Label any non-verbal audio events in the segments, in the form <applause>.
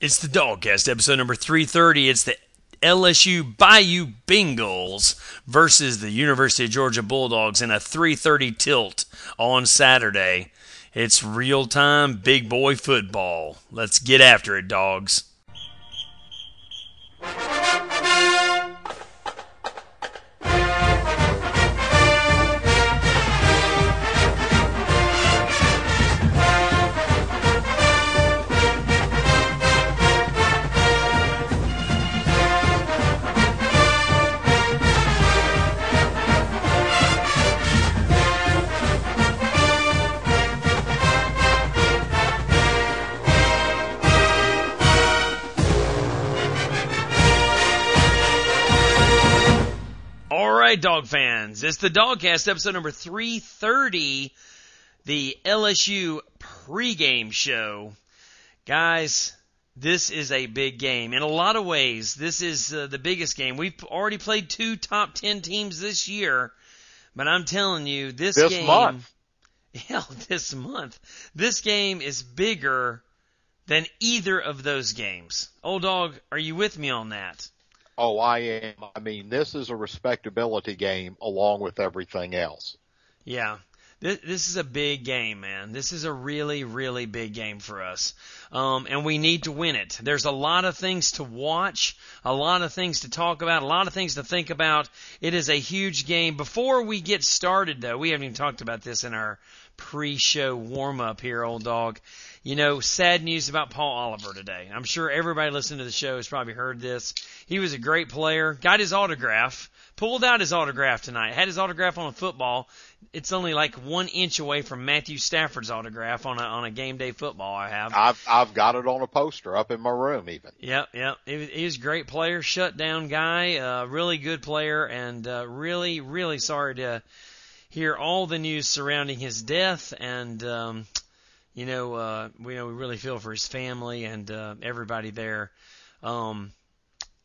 It's the DawgCast, episode number 330. It's the LSU Bayou Bengals versus the University of Georgia Bulldogs in a 330 tilt on Saturday. It's real time big boy football. Let's get after it, dogs. Right, dog fans. It's the DawgCast, episode number 330, the LSU pregame show. Guys, this is a big game. In a lot of ways, this is uh, the biggest game. We've already played two top 10 teams this year, but I'm telling you, this, This game. month. <laughs> Yeah, this month. This game is bigger than either of those games. Old dog, are you with me on that? Oh, I am. I mean, this is a respectability game along with everything else. Yeah. This, is a big game, man. This is a really, really big game for us. Um, and we need to win it. There's a lot of things to watch, a lot of things to talk about, a lot of things to think about. It is a huge game. Before we get started, though, we haven't even talked about this in our pre-show warm-up here, old dog. You know, sad news about Paul Oliver today. I'm sure everybody listening to the show has probably heard this. He was a great player, got his autograph, pulled out his autograph tonight, had his autograph on a football. It's only like one inch away from Matthew Stafford's autograph on a on a game day football I have. I've I've got it on a poster up in my room even. Yep, yep. He was, a great player, shut down guy, uh, really good player, and uh, really, really sorry to hear all the news surrounding his death. And um, you know, uh, we know we really feel for his family and uh, everybody there. Um,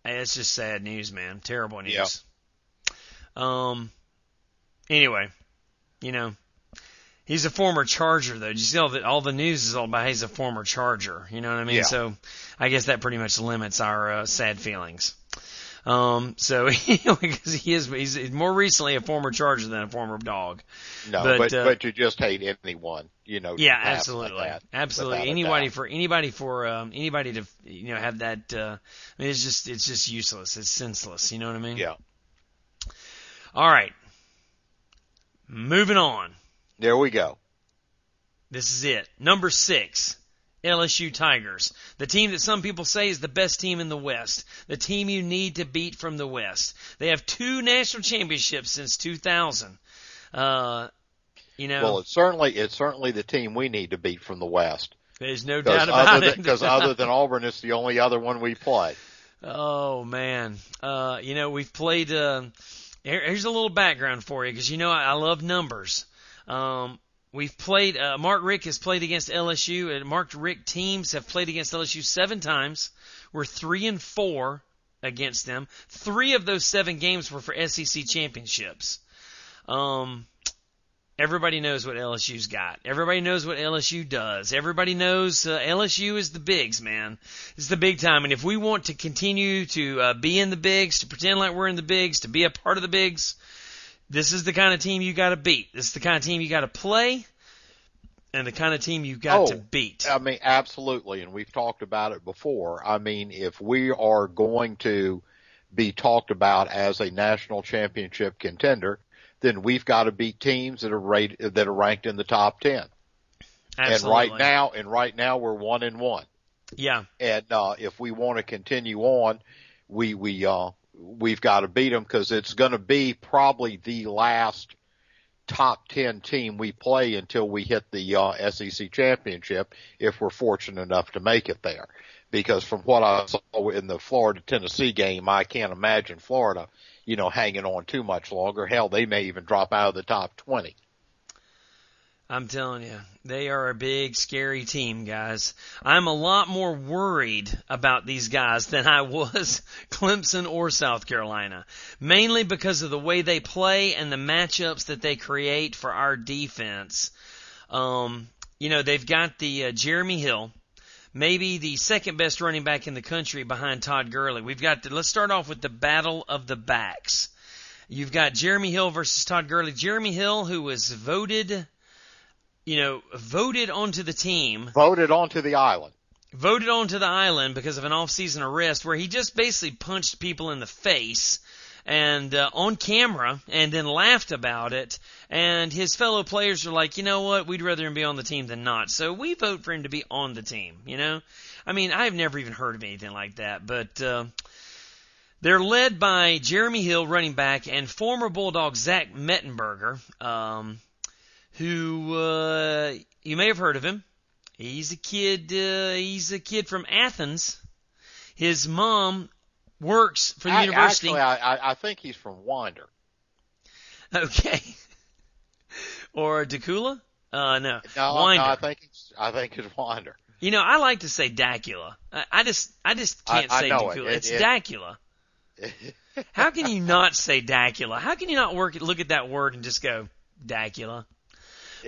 it's just sad news, man. Terrible news. Yeah. Um. Anyway, you know, he's a former Charger, though. Did you see all the all the news is all about he's a former Charger? You know what I mean? Yeah. So, I guess that pretty much limits our uh, sad feelings. Um. So, <laughs> because he is he's more recently a former Charger than a former dog. No, But, but uh, but, you just hate anyone, you know. Yeah, absolutely, like that, absolutely. Anybody for anybody for um, anybody to you know have that. Uh, I mean, it's just it's just useless. It's senseless. You know what I mean? Yeah. All right. Moving on. There we go. This is it. Number six, LSU Tigers. The team that some people say is the best team in the West. The team you need to beat from the West. They have two national championships since 2000. Uh, you know, Well, it's certainly it's certainly the team we need to beat from the West. there's no doubt about other it. than, 'cause other than Auburn, it's the only other one we play. Oh man, uh, you know we've played. Uh, here, here's a little background for you because you know I, I love numbers. Um, we've played. Uh, Mark Richt has played against LSU, and Mark Richt teams have played against LSU seven times. We're three and four against them. Three of those seven games were for SEC championships. Um, Everybody knows what LSU's got. Everybody knows what LSU does. Everybody knows uh, LSU is the bigs, man. It's the big time. And if we want to continue to uh, be in the bigs, to pretend like we're in the bigs, to be a part of the bigs, this is the kind of team you got to beat. This is the kind of team you got to play, and the kind of team you got Oh, to beat. I mean, absolutely, and we've talked about it before. I mean, if we are going to be talked about as a national championship contender, then we've got to beat teams that are rated, that are ranked in the top ten. Absolutely. And right now, and right now we're one and one. yeah, And uh, if we want to continue on, we we uh, we've got to beat them because it's going to be probably the last top ten team we play until we hit the uh, SEC championship if we're fortunate enough to make it there. Because from what I saw in the Florida Tennessee game, I can't imagine Florida, you know, hanging on too much longer. Hell, they may even drop out of the top twenty. I'm telling you, they are a big, scary team, guys. I'm a lot more worried about these guys than I was <laughs> Clemson or South Carolina. Mainly because of the way they play and the matchups that they create for our defense. Um, you know, they've got the uh, Jeremy Hill, maybe the second best running back in the country behind Todd Gurley. We've got the, let's start off with the battle of the backs. You've got Jeremy Hill versus Todd Gurley. Jeremy Hill, who was voted, you know, voted onto the team, Voted onto the island. voted onto the island because of an off-season arrest where he just basically punched people in the face and uh, on camera and then laughed about it. And his fellow players are like you know what? We'd rather him be on the team than not. So we vote for him to be on the team you know? I mean i've never even heard of anything like that but uh, they're led by jeremy hill running back and former bulldog zach mettenberger um, who uh, you may have heard of him He's a kid. Uh, he's a kid from Athens. His mom works for the Ac- university. Actually, I, I, I think he's from Winder. okay. <laughs> or Dacula? Uh, no. No, Winder. no, I think it's, I think it's Winder. You know, I like to say Dacula. I, I just, I just can't I- I say know it. It- it's it- Dacula. <laughs> How can you not say Dacula? How can you not work look at that word and just go Dacula?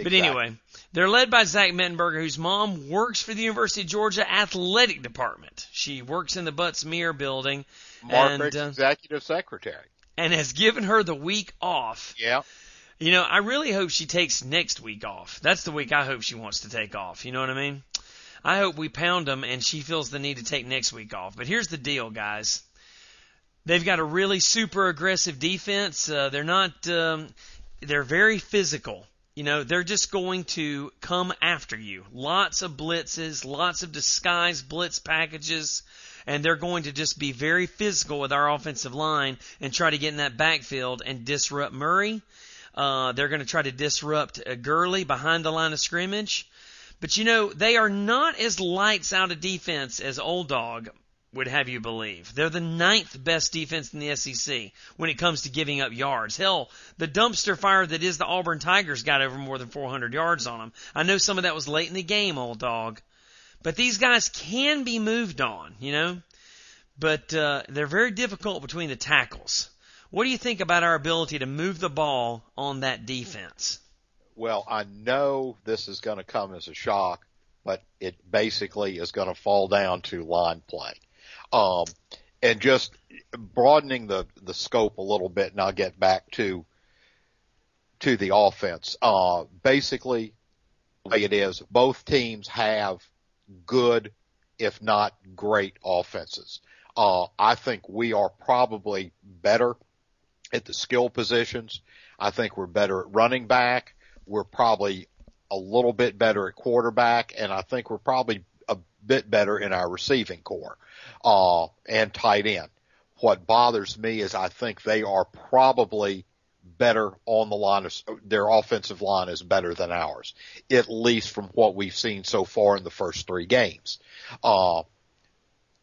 But anyway, they're led by Zach Mettenberger, whose mom works for the University of Georgia Athletic Department. She works in the Butts-Mehre building Mark and, Rick's uh, executive secretary. and has given her the week off. Yeah. You know, I really hope she takes next week off. That's the week I hope she wants to take off. You know what I mean? I hope we pound them and she feels the need to take next week off. But here's the deal, guys. They've got a really super aggressive defense. Uh, they're not, um, they're very physical. You know, they're just going to come after you. Lots of blitzes, lots of disguise blitz packages, and they're going to just be very physical with our offensive line and try to get in that backfield and disrupt Murray. Uh, they're going to try to disrupt uh, Gurley behind the line of scrimmage. But you know, they are not as lights out of defense as Old Dog would have you believe. They're the ninth best defense in the SEC when it comes to giving up yards. Hell, the dumpster fire that is the Auburn Tigers got over more than 400 yards on them. I know some of that was late in the game, Old Dog. But these guys can be moved on, you know? But uh, they're very difficult between the tackles. What do you think about our ability to move the ball on that defense? Well, I know this is going to come as a shock, but it basically is going to fall down to line play. Um, and just broadening the, the scope a little bit, and I'll get back to to the offense. Uh, basically, the way it is, both teams have good, if not great, offenses. Uh, I think we are probably better at the skill positions. I think we're better at running back. We're probably a little bit better at quarterback, and I think we're probably a bit better in our receiving corps uh, and tight end. What bothers me is I think they are probably better on the line of their offensive line is better than ours, at least from what we've seen so far in the first three games. Uh,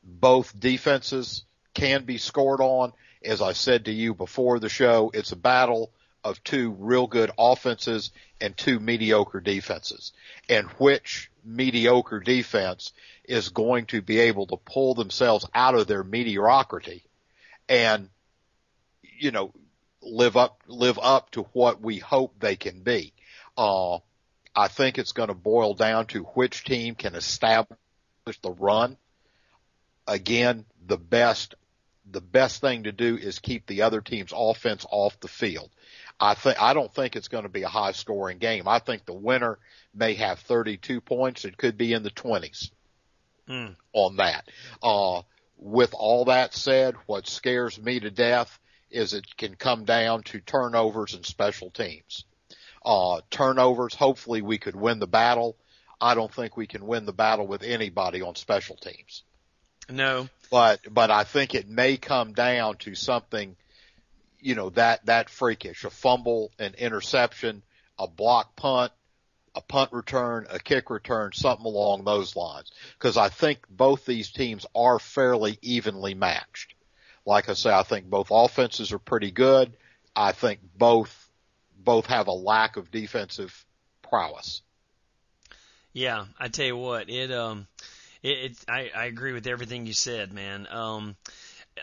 both defenses can be scored on. As I said to you before the show, it's a battle of two real good offenses and two mediocre defenses. And which mediocre defense is going to be able to pull themselves out of their mediocrity and, you know, live up, live up to what we hope they can be. Uh, I think it's going to boil down to which team can establish the run. Again, the best, the best thing to do is keep the other team's offense off the field. I think, I don't think it's going to be a high scoring game. I think the winner may have 32 points. It could be in the 20s Mm. on that. Uh, with all that said, what scares me to death is it can come down to turnovers and special teams. Uh, turnovers, hopefully we could win the battle. I don't think we can win the battle with anybody on special teams. No. But, but I think it may come down to something, you know, that, that freakish, a fumble, an interception, a block punt, a punt return, a kick return, something along those lines. Cause I think both these teams are fairly evenly matched. Like I say, I think both offenses are pretty good. I think both, both have a lack of defensive prowess. Yeah, I tell you what, it um, it, it I I agree with everything you said, man. Um,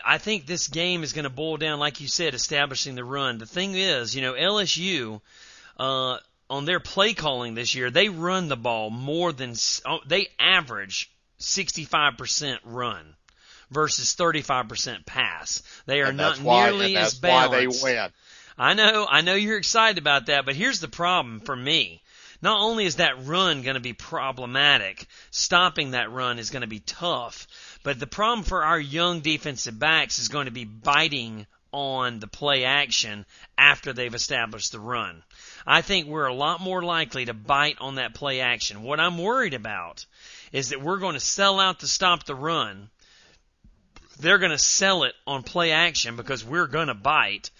I think this game is going to boil down, like you said, establishing the run. The thing is, you know, LSU, uh, on their play calling this year, they run the ball more than oh, they average 65% run versus 35% pass. They are And not why, nearly and as why balanced. they win. I know, I know you're excited about that, but here's the problem for me. Not only is that run going to be problematic, stopping that run is going to be tough, but the problem for our young defensive backs is going to be biting on the play action after they've established the run. I think we're a lot more likely to bite on that play action. What I'm worried about is that we're going to sell out to stop the run. They're going to sell it on play action because we're going to bite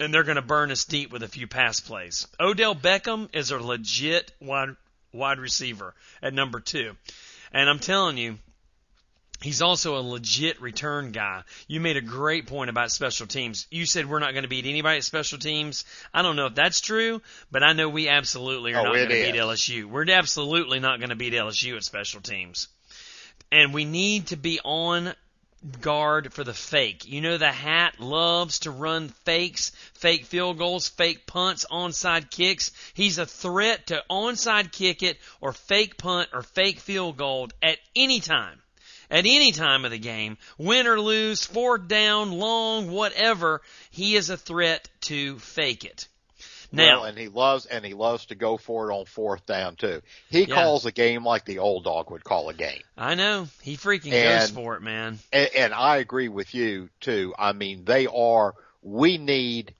and they're going to burn us deep with a few pass plays. Odell Beckham is a legit wide wide receiver at number 2. And I'm telling you, He's also a legit return guy. You made a great point about special teams. You said we're not going to beat anybody at special teams. I don't know if that's true, but I know we absolutely are Oh, not going to beat. LSU. We're absolutely not going to beat LSU at special teams. And we need to be on guard for the fake. You know the hat loves to run fakes, fake field goals, fake punts, onside kicks. He's a threat to onside kick it or fake punt or fake field goal at any time. At any time of the game, win or lose, fourth down, long, whatever, he is a threat to fake it. Now, well, and he loves and he loves to go for it on fourth down too. He Yeah. calls a game like the old dog would call a game. I know he freaking goes for it, man. And, and I agree with you too. I mean, they are. We need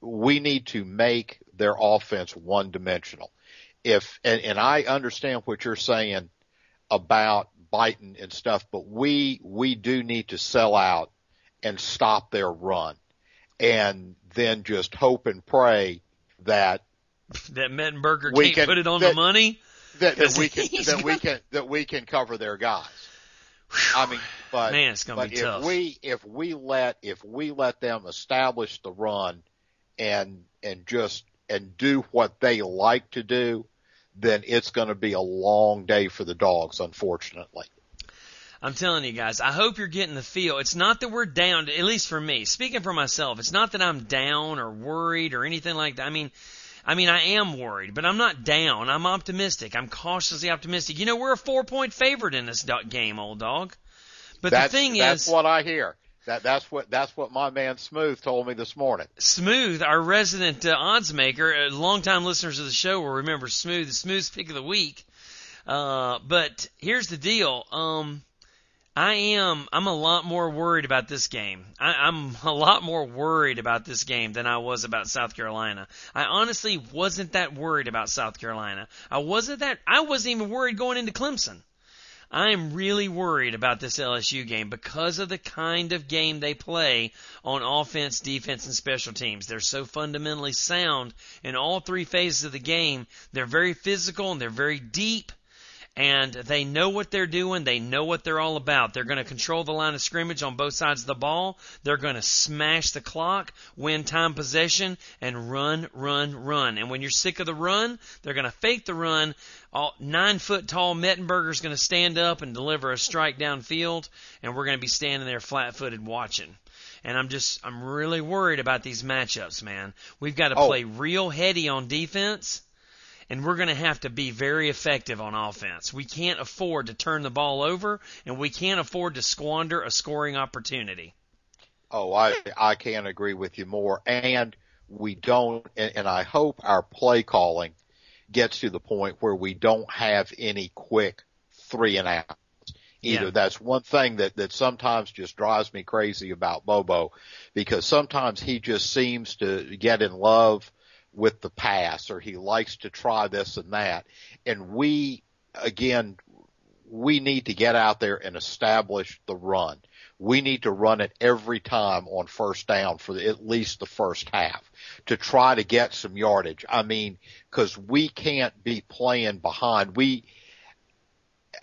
we need to make their offense one dimensional. If and, and I understand what you're saying about biting and stuff, but we we do need to sell out and stop their run, and then just hope and pray that That Mettenberger We can't can- put it on that- the money. that, that <laughs> we can that we can that we can cover their guys. I mean, but Man, it's gonna but be if tough. we if we let if we let them establish the run and and just and do what they like to do, then it's going to be a long day for the dogs. Unfortunately, I'm telling you guys, I hope you're getting the feel. It's not that we're down, at least for me. Speaking for myself, it's not that I'm down or worried or anything like that. I mean, I mean, I am worried, but I'm not down. I'm optimistic. I'm cautiously optimistic. You know, we're a four point favorite in this game, old dog. But that's the thing that's is, that's what I hear. That that's what that's what my man Smooth told me this morning. Smooth, our resident uh, odds maker, uh, longtime listeners of the show will remember Smooth, the Smooth's pick of the week. Uh, but here's the deal. Um, I am, I'm a lot more worried about this game. I, I'm a lot more worried about this game than I was about South Carolina. I honestly wasn't that worried about South Carolina. I wasn't that, I wasn't even worried going into Clemson. I am really worried about this LSU game because of the kind of game they play on offense, defense, and special teams. They're so fundamentally sound in all three phases of the game. They're very physical and they're very deep and they know what they're doing. They know what they're all about. They're going to control the line of scrimmage on both sides of the ball. They're going to smash the clock, win time possession, and run, run, run. And when you're sick of the run, they're going to fake the run. All, nine foot tall Mettenberger's going to stand up and deliver a strike downfield, and we're going to be standing there flat footed watching. And I'm just, I'm really worried about these matchups, man. We've got to Oh. play real heady on defense and we're going to have to be very effective on offense. We can't afford to turn the ball over, and we can't afford to squander a scoring opportunity. Oh, I I can't agree with you more. And we don't, and, and I hope our play calling gets to the point where we don't have any quick three and outs. Either Yeah. that's one thing that that sometimes just drives me crazy about Bobo, because sometimes he just seems to get in love with the pass, or he likes to try this and that, and we again we need to get out there and establish the run. We need to run it every time on first down for the, at least the first half to try to get some yardage. I mean, cause we can't be playing behind. We,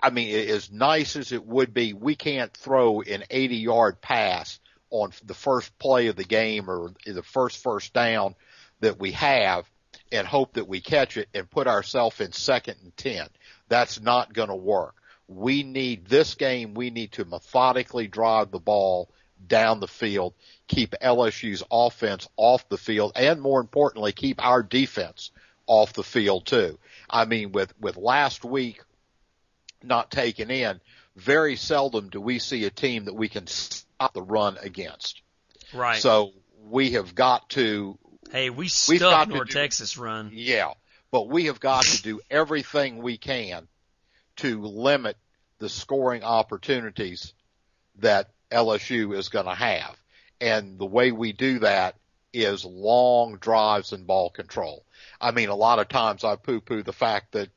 I mean, as nice as it would be, we can't throw an 80 yard pass on the first play of the game or the first first down that we have and hope that we catch it and put ourselves in second and 10. That's not going to work. We need this game, we need to methodically drive the ball down the field, keep LSU's offense off the field, and more importantly, keep our defense off the field too. I mean, with, with last week, not taken in, very seldom do we see a team that we can stop the run against. Right. So we have got to. Hey, we got stuck North do- Texas run. Yeah, but we have got to do everything we can to limit the scoring opportunities that LSU is going to have. And the way we do that is long drives and ball control. I mean, a lot of times I poo poo the fact that,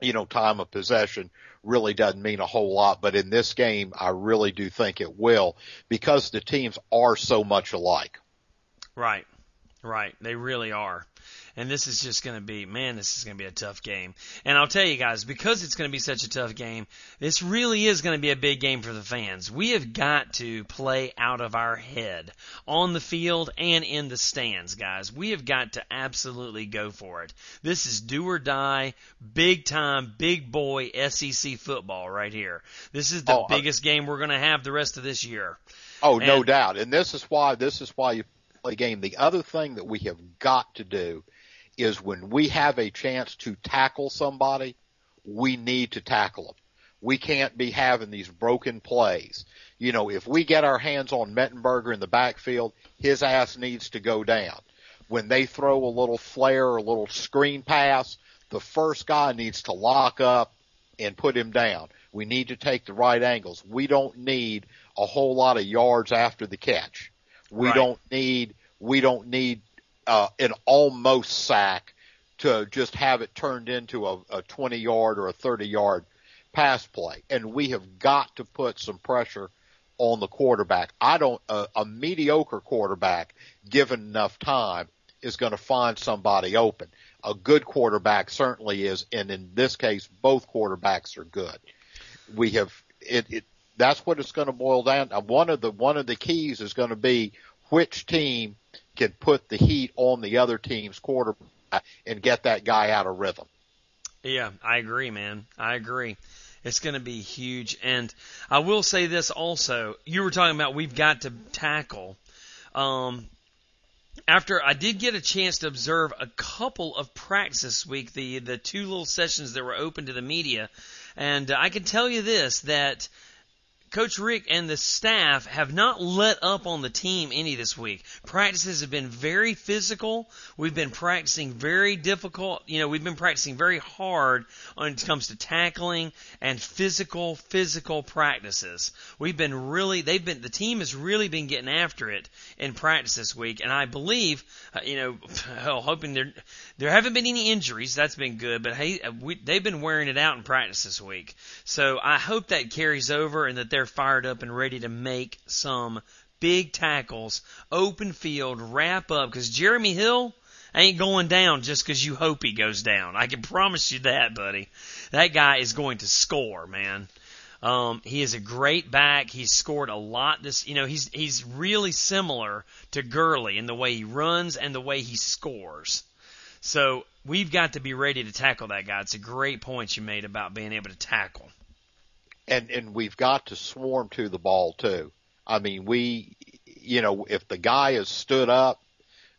you know, time of possession really doesn't mean a whole lot, but in this game, I really do think it will because the teams are so much alike. Right. Right. They really are. And this is just going to be, man, this is going to be a tough game. And I'll tell you guys, because it's going to be such a tough game, this really is going to be a big game for the fans. We have got to play out of our head on the field and in the stands, guys. We have got to absolutely go for it. This is do or die, big time, big boy SEC football right here. This is the Oh, I- biggest game we're going to have the rest of this year. Oh, no doubt. And this is why this is why you play game. The other thing that we have got to do is when we have a chance to tackle somebody, we need to tackle them. We can't be having these broken plays. You know, if we get our hands on Mettenberger in the backfield, his ass needs to go down. When they throw a little flare or a little screen pass, the first guy needs to lock up and put him down. We need to take the right angles. We don't need a whole lot of yards after the catch. We Right. don't need we don't need uh, an almost sack to just have it turned into a, a 20 yard or a 30 yard pass play. And we have got to put some pressure on the quarterback. I don't a, a mediocre quarterback given enough time is going to find somebody open. A good quarterback certainly is, and in this case, both quarterbacks are good. We have it. it that's what it's going to boil down. uh, One of the one of the keys is going to be which team can put the heat on the other team's quarterback and get that guy out of rhythm. Yeah, I agree, man. I agree. It's going to be huge. And I will say this also. You were talking about we've got to tackle. Um, after I did get a chance to observe a couple of practice this week, the the two little sessions that were open to the media, and I can tell you this that Coach Richt and the staff have not let up on the team any this week. Practices have been very physical. We've been practicing very difficult. You know, we've been practicing very hard when it comes to tackling and physical, physical practices. We've been really, they've been, the team has really been getting after it in practice this week. And I believe, uh, you know, <laughs> hell, hoping there, there haven't been any injuries. That's been good. But hey, uh, we, they've been wearing it out in practice this week. So I hope that carries over and that they're fired up and ready to make some big tackles, open field, wrap up. Because Jeremy Hill ain't going down just because you hope he goes down. I can promise you that, buddy. That guy is going to score, man. Um, he is a great back. He's scored a lot this, you know, he's, he's really similar to Gurley in the way he runs and the way he scores. So we've got to be ready to tackle that guy. It's a great point you made about being able to tackle. And and we've got to swarm to the ball too. I mean, we, you know, if the guy is stood up,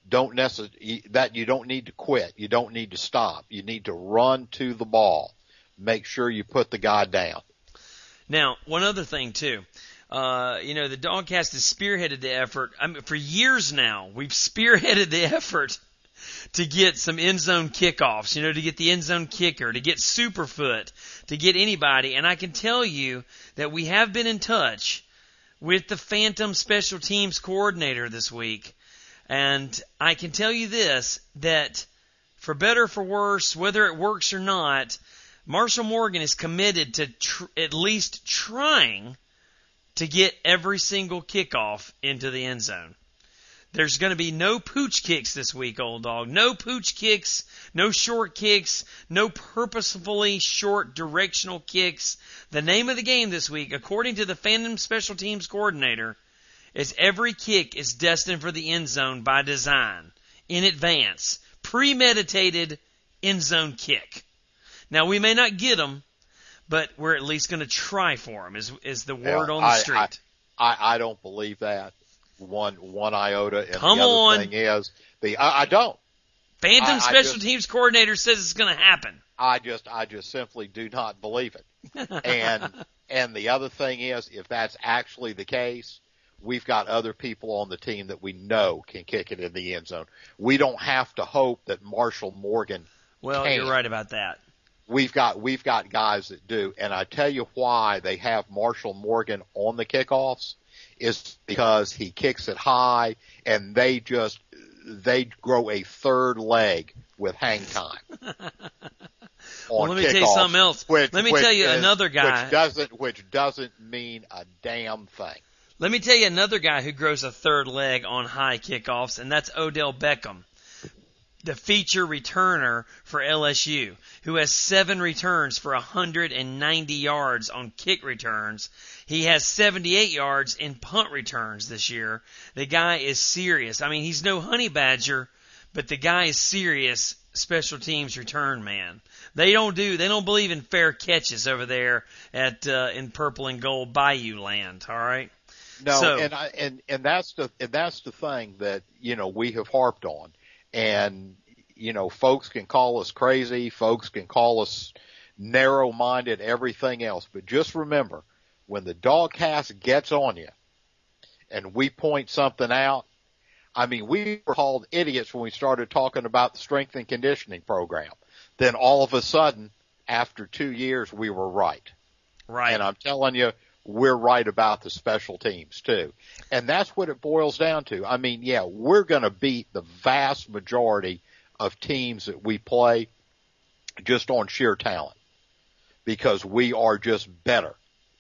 don't necessarily that you don't need to quit. You don't need to stop. You need to run to the ball. Make sure you put the guy down. Now, one other thing too. Uh, you know, the DawgCast has spearheaded the effort. I mean, for years now, we've <laughs> spearheaded the effort to get some end zone kickoffs, you know, to get the end zone kicker, to get Superfoot, to get anybody. And I can tell you that we have been in touch with the Phantom Special Teams coordinator this week. And I can tell you this, that for better or for worse, whether it works or not, Marshall Morgan is committed to tr- at least trying to get every single kickoff into the end zone. There's going to be no pooch kicks this week, old dog. No pooch kicks, no short kicks, no purposefully short directional kicks. The name of the game this week, according to the Phantom Special Teams coordinator, is every kick is destined for the end zone by design, in advance, premeditated end zone kick. Now we may not get them, but we're at least going to try for them. Is is the word on the I- street? I, I don't believe that one one iota. And Come the other on. thing is the I, I don't. Phantom I- I Special just- Teams coordinator says it's going to happen. I just I just simply do not believe it. <laughs> And and the other thing is, if that's actually the case, we've got other people on the team that we know can kick it in the end zone. We don't have to hope that Marshall Morgan. Well, can. you're right about that. We've got we've got guys that do, and I tell you why they have Marshall Morgan on the kickoffs is because he kicks it high, and they just they grow a third leg with hang time. <laughs> <laughs> well, let me tell you something else. Which, let me tell you is, another guy. Which doesn't, which doesn't mean a damn thing. Let me tell you another guy who grows a third leg on high kickoffs, and that's Odell Beckham, the feature returner for LSU, who has seven returns for 190 yards on kick returns. He has 78 yards in punt returns this year. The guy is serious. I mean, he's no honey badger, but the guy is serious special teams return man. They don't do they don't believe in fair catches over there at uh, in purple and gold Bayou land. All right. No, So- and I, and and that's the and that's the thing that you know we have harped on, and you know folks can call us crazy, folks can call us narrow-minded, everything else, but just remember when the dog cast gets on you, and we point something out. I mean, we were called idiots when we started talking about the strength and conditioning program. Then all of a sudden, after two years, we were right. Right. And I'm telling you, we're right about the special teams too. And that's what it boils down to. I mean, yeah, we're going to beat the vast majority of teams that we play just on sheer talent because we are just better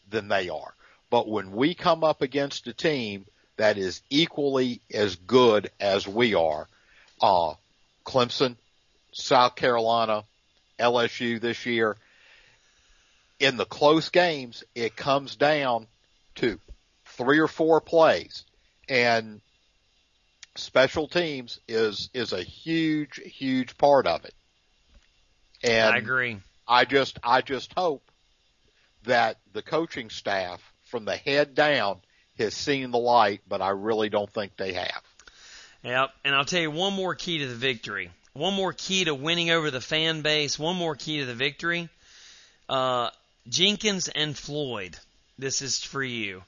than they are. But when we come up against a team that is equally as good as we are, uh, Clemson, South Carolina, LSU this year, in the close games, it comes down to three or four plays and special teams is, is a huge, huge part of it. And I agree. I just, I just hope that the coaching staff from the head down has seen the light, but I really don't think they have. Yep. And I'll tell you one more key to the victory. One more key to winning over the fan base. One more key to the victory. Uh, Jenkins and Floyd. This is for you.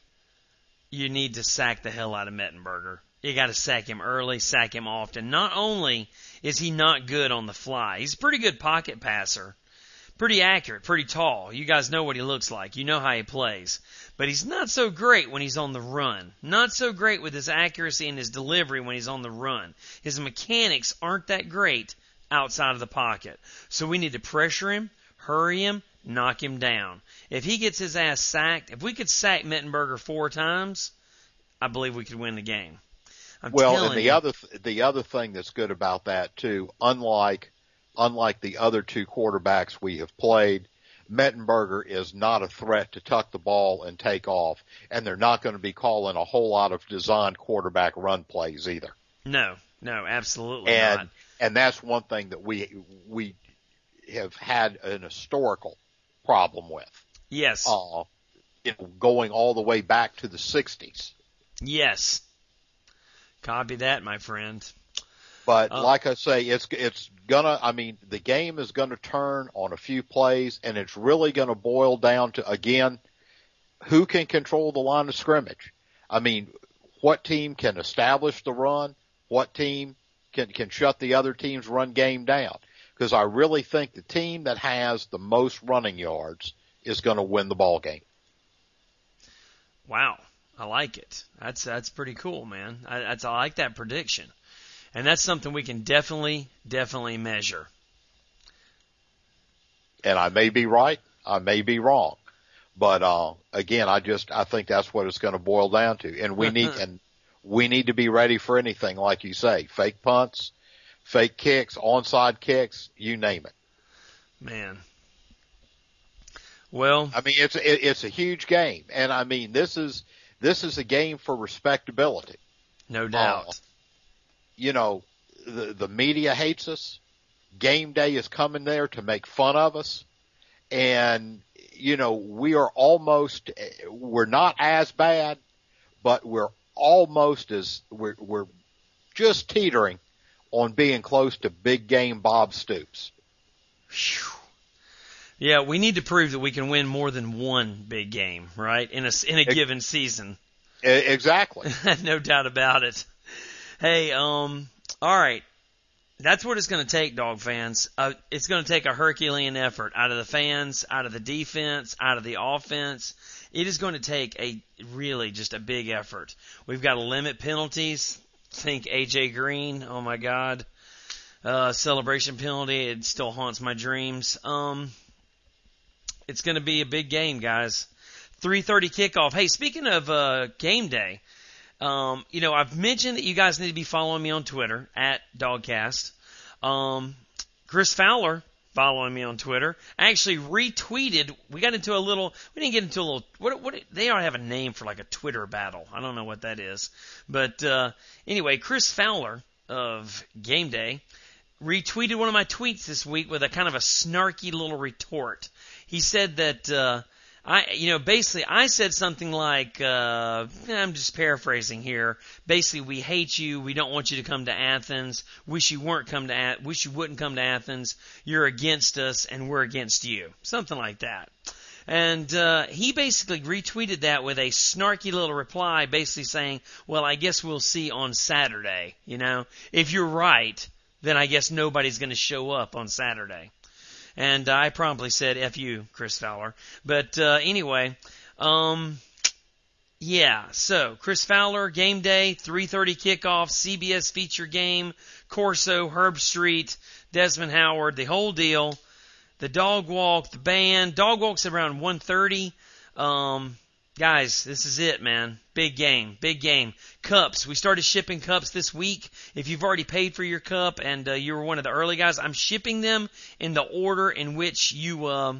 You need to sack the hell out of Mettenberger. You got to sack him early, sack him often. Not only is he not good on the fly, he's a pretty good pocket passer, pretty accurate, pretty tall. You guys know what he looks like. You know how he plays. But he's not so great when he's on the run. Not so great with his accuracy and his delivery when he's on the run. His mechanics aren't that great outside of the pocket. So we need to pressure him, hurry him, knock him down. If he gets his ass sacked, if we could sack Mettenberger four times, I believe we could win the game. I'm well, and the you. other th- the other thing that's good about that too, unlike unlike the other two quarterbacks we have played, Mettenberger is not a threat to tuck the ball and take off, and they're not going to be calling a whole lot of designed quarterback run plays either. no, no, absolutely And not. and that's one thing that we we have had an historical problem with. Yes, Uh, going all the way back to the 60s. yes. Copy that, my friend. But Uh, like I say, it's it's gonna. I mean, the game is gonna turn on a few plays, and it's really gonna boil down to again, who can control the line of scrimmage. I mean, what team can establish the run? What team can can shut the other team's run game down? Because I really think the team that has the most running yards is going to win the ball game. Wow, I like it. That's that's pretty cool, man. I, that's I like that prediction, and that's something we can definitely definitely measure. and I may be right, I may be wrong, but uh, again, I just I think that's what it's going to boil down to, and we need <laughs> and we need to be ready for anything, like you say, fake punts, fake kicks, onside kicks, you name it. Man. Well, I mean, it's it, it's a huge game, and I mean this is this is a game for respectability. no doubt. You know, the the media hates us. Game day is coming there to make fun of us, and you know we are almost we're not as bad, but we're almost as we're we're just teetering on being close to big game Bob Stoops. Yeah, we need to prove that we can win more than one big game, right? In a in a given season. Exactly. <laughs> no doubt about it. Hey, um, all right. That's what it's going to take, dog fans. Uh, it's going to take a Herculean effort out of the fans, out of the defense, out of the offense. It is going to take a really just a big effort. We've got to limit penalties. Think AJ Green. Oh my God. Uh, celebration penalty. It still haunts my dreams. Um, it's going to be a big game, guys. 3:30 kickoff. Hey, speaking of uh, game day, um, you know I've mentioned that you guys need to be following me on Twitter at Dogcast. Um, Chris Fowler following me on Twitter actually retweeted. We got into a little. We didn't get into a little. What? What? They ought to have a name for like a Twitter battle. I don't know what that is, but uh, anyway, Chris Fowler of Game Day retweeted one of my tweets this week with a kind of a snarky little retort. He said that. Uh, I, you know, basically, I said something like, uh, I'm just paraphrasing here. Basically, we hate you. We don't want you to come to Athens. Wish you weren't come to, wish you wouldn't come to Athens. You're against us, and we're against you. Something like that. And uh, he basically retweeted that with a snarky little reply, basically saying, "Well, I guess we'll see on Saturday. You know, if you're right, then I guess nobody's going to show up on Saturday." And I promptly said "f you, Chris Fowler." But uh, anyway, um, yeah. So Chris Fowler, game day, 3:30 kickoff, CBS feature game, Corso, Herbstreit, Desmond Howard, the whole deal. The dog walk, the band. Dog walk's around 1:30. Um, Guys, this is it, man. Big game, big game. Cups. We started shipping cups this week. If you've already paid for your cup and uh, you were one of the early guys, I'm shipping them in the order in which you uh,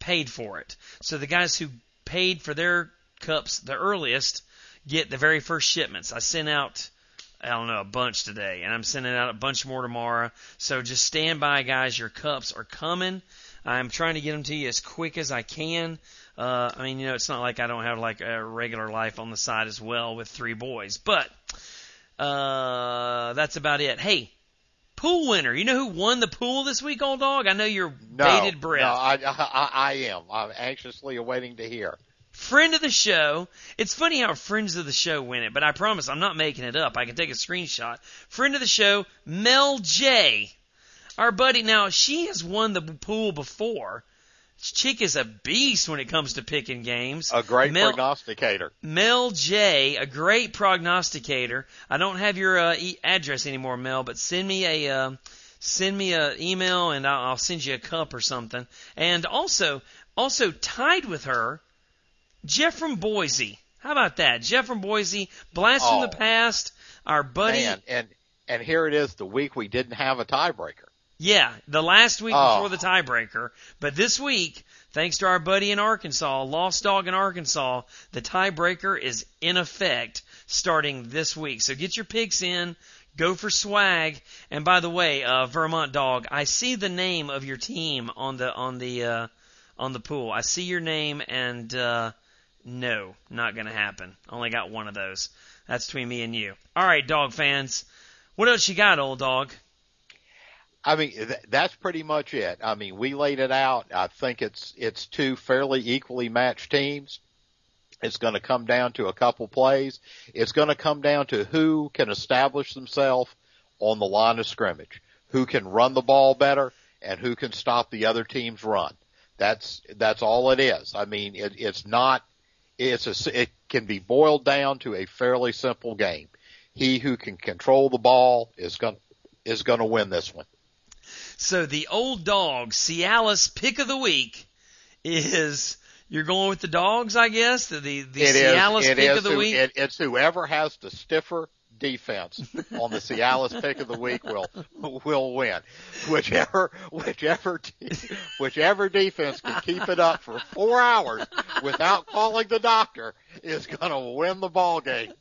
paid for it. So the guys who paid for their cups the earliest get the very first shipments. I sent out I don't know, a bunch today, and I'm sending out a bunch more tomorrow. So just stand by, guys. Your cups are coming. I'm trying to get them to you as quick as I can. Uh, I mean, you know, it's not like I don't have like a regular life on the side as well with three boys, but uh, that's about it. Hey, pool winner. You know who won the pool this week, old dog? I know you're no, bated breath. No, I, I, I am. I'm anxiously awaiting to hear. Friend of the show. It's funny how friends of the show win it, but I promise I'm not making it up. I can take a screenshot. Friend of the show, Mel J. Our buddy. Now she has won the pool before, Chick is a beast when it comes to picking games. A great Mel, prognosticator. Mel J, a great prognosticator. I don't have your uh, e- address anymore, Mel, but send me a uh, send me a email and I'll, I'll send you a cup or something. And also, also tied with her, Jeff from Boise. How about that? Jeff from Boise, blast oh, from the past. Our buddy. Man, and and here it is, the week we didn't have a tiebreaker. Yeah, the last week oh. before the tiebreaker. But this week, thanks to our buddy in Arkansas, Lost Dog in Arkansas, the tiebreaker is in effect starting this week. So get your picks in. Go for swag. And by the way, uh, Vermont Dog, I see the name of your team on the on the uh, on the pool. I see your name, and uh, no, not gonna happen. Only got one of those. That's between me and you. All right, dog fans. What else you got, old dog? I mean, th- that's pretty much it. I mean, we laid it out. I think it's, it's two fairly equally matched teams. It's going to come down to a couple plays. It's going to come down to who can establish themselves on the line of scrimmage, who can run the ball better, and who can stop the other team's run. That's that's all it is. I mean, it, it's not. It's a. It can be boiled down to a fairly simple game. He who can control the ball is going is going to win this one. So the old dog, Cialis pick of the week is you're going with the dogs, I guess. The the, the Cialis pick is of the week. It, it's whoever has the stiffer defense on the Cialis pick of the week will will win. Whichever whichever whichever defense can keep it up for four hours without calling the doctor is going to win the ball game.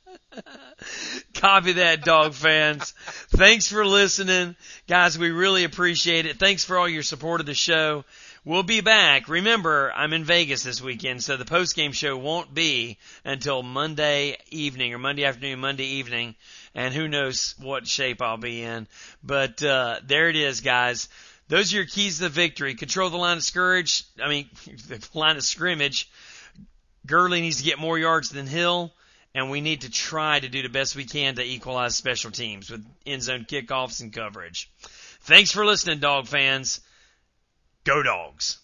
Copy that, dog fans. Thanks for listening. Guys, we really appreciate it. Thanks for all your support of the show. We'll be back. Remember, I'm in Vegas this weekend, so the post game show won't be until Monday evening or Monday afternoon, Monday evening, and who knows what shape I'll be in. But uh, there it is, guys. those are your keys to the victory. Control the line of scourge. I mean, <laughs> the line of scrimmage. Gurley needs to get more yards than Hill, and we need to try to do the best we can to equalize special teams with end zone kickoffs and coverage. Thanks for listening, dog fans. Go dogs.